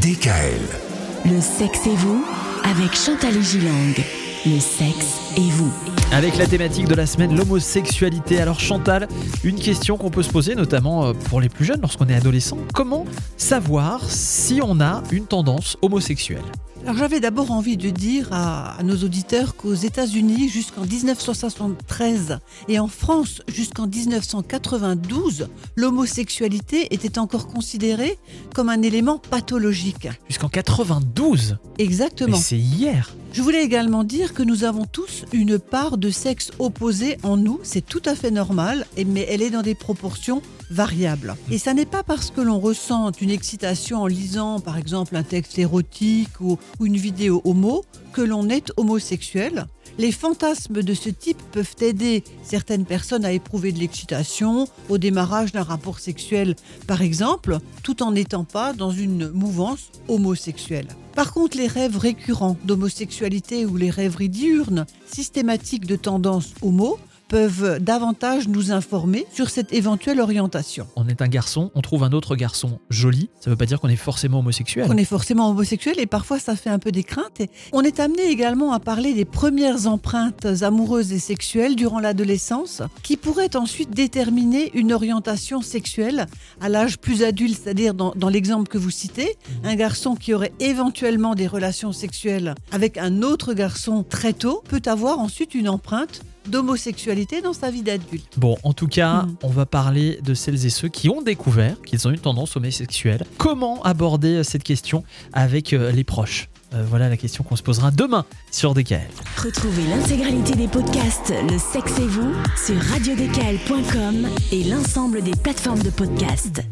DKL. Le sexe et vous avec Chantal Gilang. Le sexe et vous. Avec la thématique de la semaine, l'homosexualité. Alors Chantal, une question qu'on peut se poser, notamment euh, pour les plus jeunes lorsqu'on est adolescent, comment savoir si on a une tendance homosexuelle? J'avais d'abord envie de dire à, à nos auditeurs qu'aux États-Unis jusqu'en 1973 et en France jusqu'en 1992, l'homosexualité était encore considérée comme un élément pathologique. Jusqu'en 92 Exactement. C'est hier Je voulais également dire que nous avons tous une part de sexe opposé en nous, c'est tout à fait normal, mais elle est dans des proportions variables. Et ça n'est pas parce que l'on ressent une excitation en lisant par exemple un texte érotique ou, ou une vidéo homo que l'on est homosexuel. Les fantasmes de ce type peuvent aider certaines personnes à éprouver de l'excitation au démarrage d'un rapport sexuel, par exemple, tout en n'étant pas dans une mouvance homosexuelle. Par contre, les rêves récurrents d'homosexualité ou les rêveries diurnes systématiques de tendance homo peuvent davantage nous informer sur cette éventuelle orientation. On est un garçon, on trouve un autre garçon joli, ça veut pas dire qu'on est forcément homosexuel. On est forcément homosexuel et parfois ça fait un peu des craintes. Et on est amené également à parler des premières empreintes amoureuses et sexuelles durant l'adolescence qui pourraient ensuite déterminer une orientation sexuelle à l'âge plus adulte, c'est-à-dire dans, dans l'exemple que vous citez, un garçon qui aurait éventuellement des relations sexuelles avec un autre garçon très tôt peut avoir ensuite une empreinte d'homosexualité dans sa vie d'adulte. Bon, en tout cas, Mm. on va parler de celles et ceux qui ont découvert qu'ils ont une tendance homosexuelle. Comment aborder euh, cette question avec euh, les proches? Euh, Voilà la question qu'on se posera demain sur DKL. Retrouvez l'intégralité des podcasts Le sexe et vous sur radiodkl.com et l'ensemble des plateformes de podcasts.